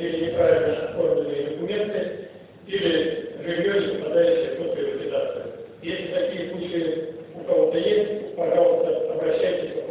или неправильно оформленные документы, или жилье, не какие случаи у кого-то есть, пожалуйста, обращайтесь.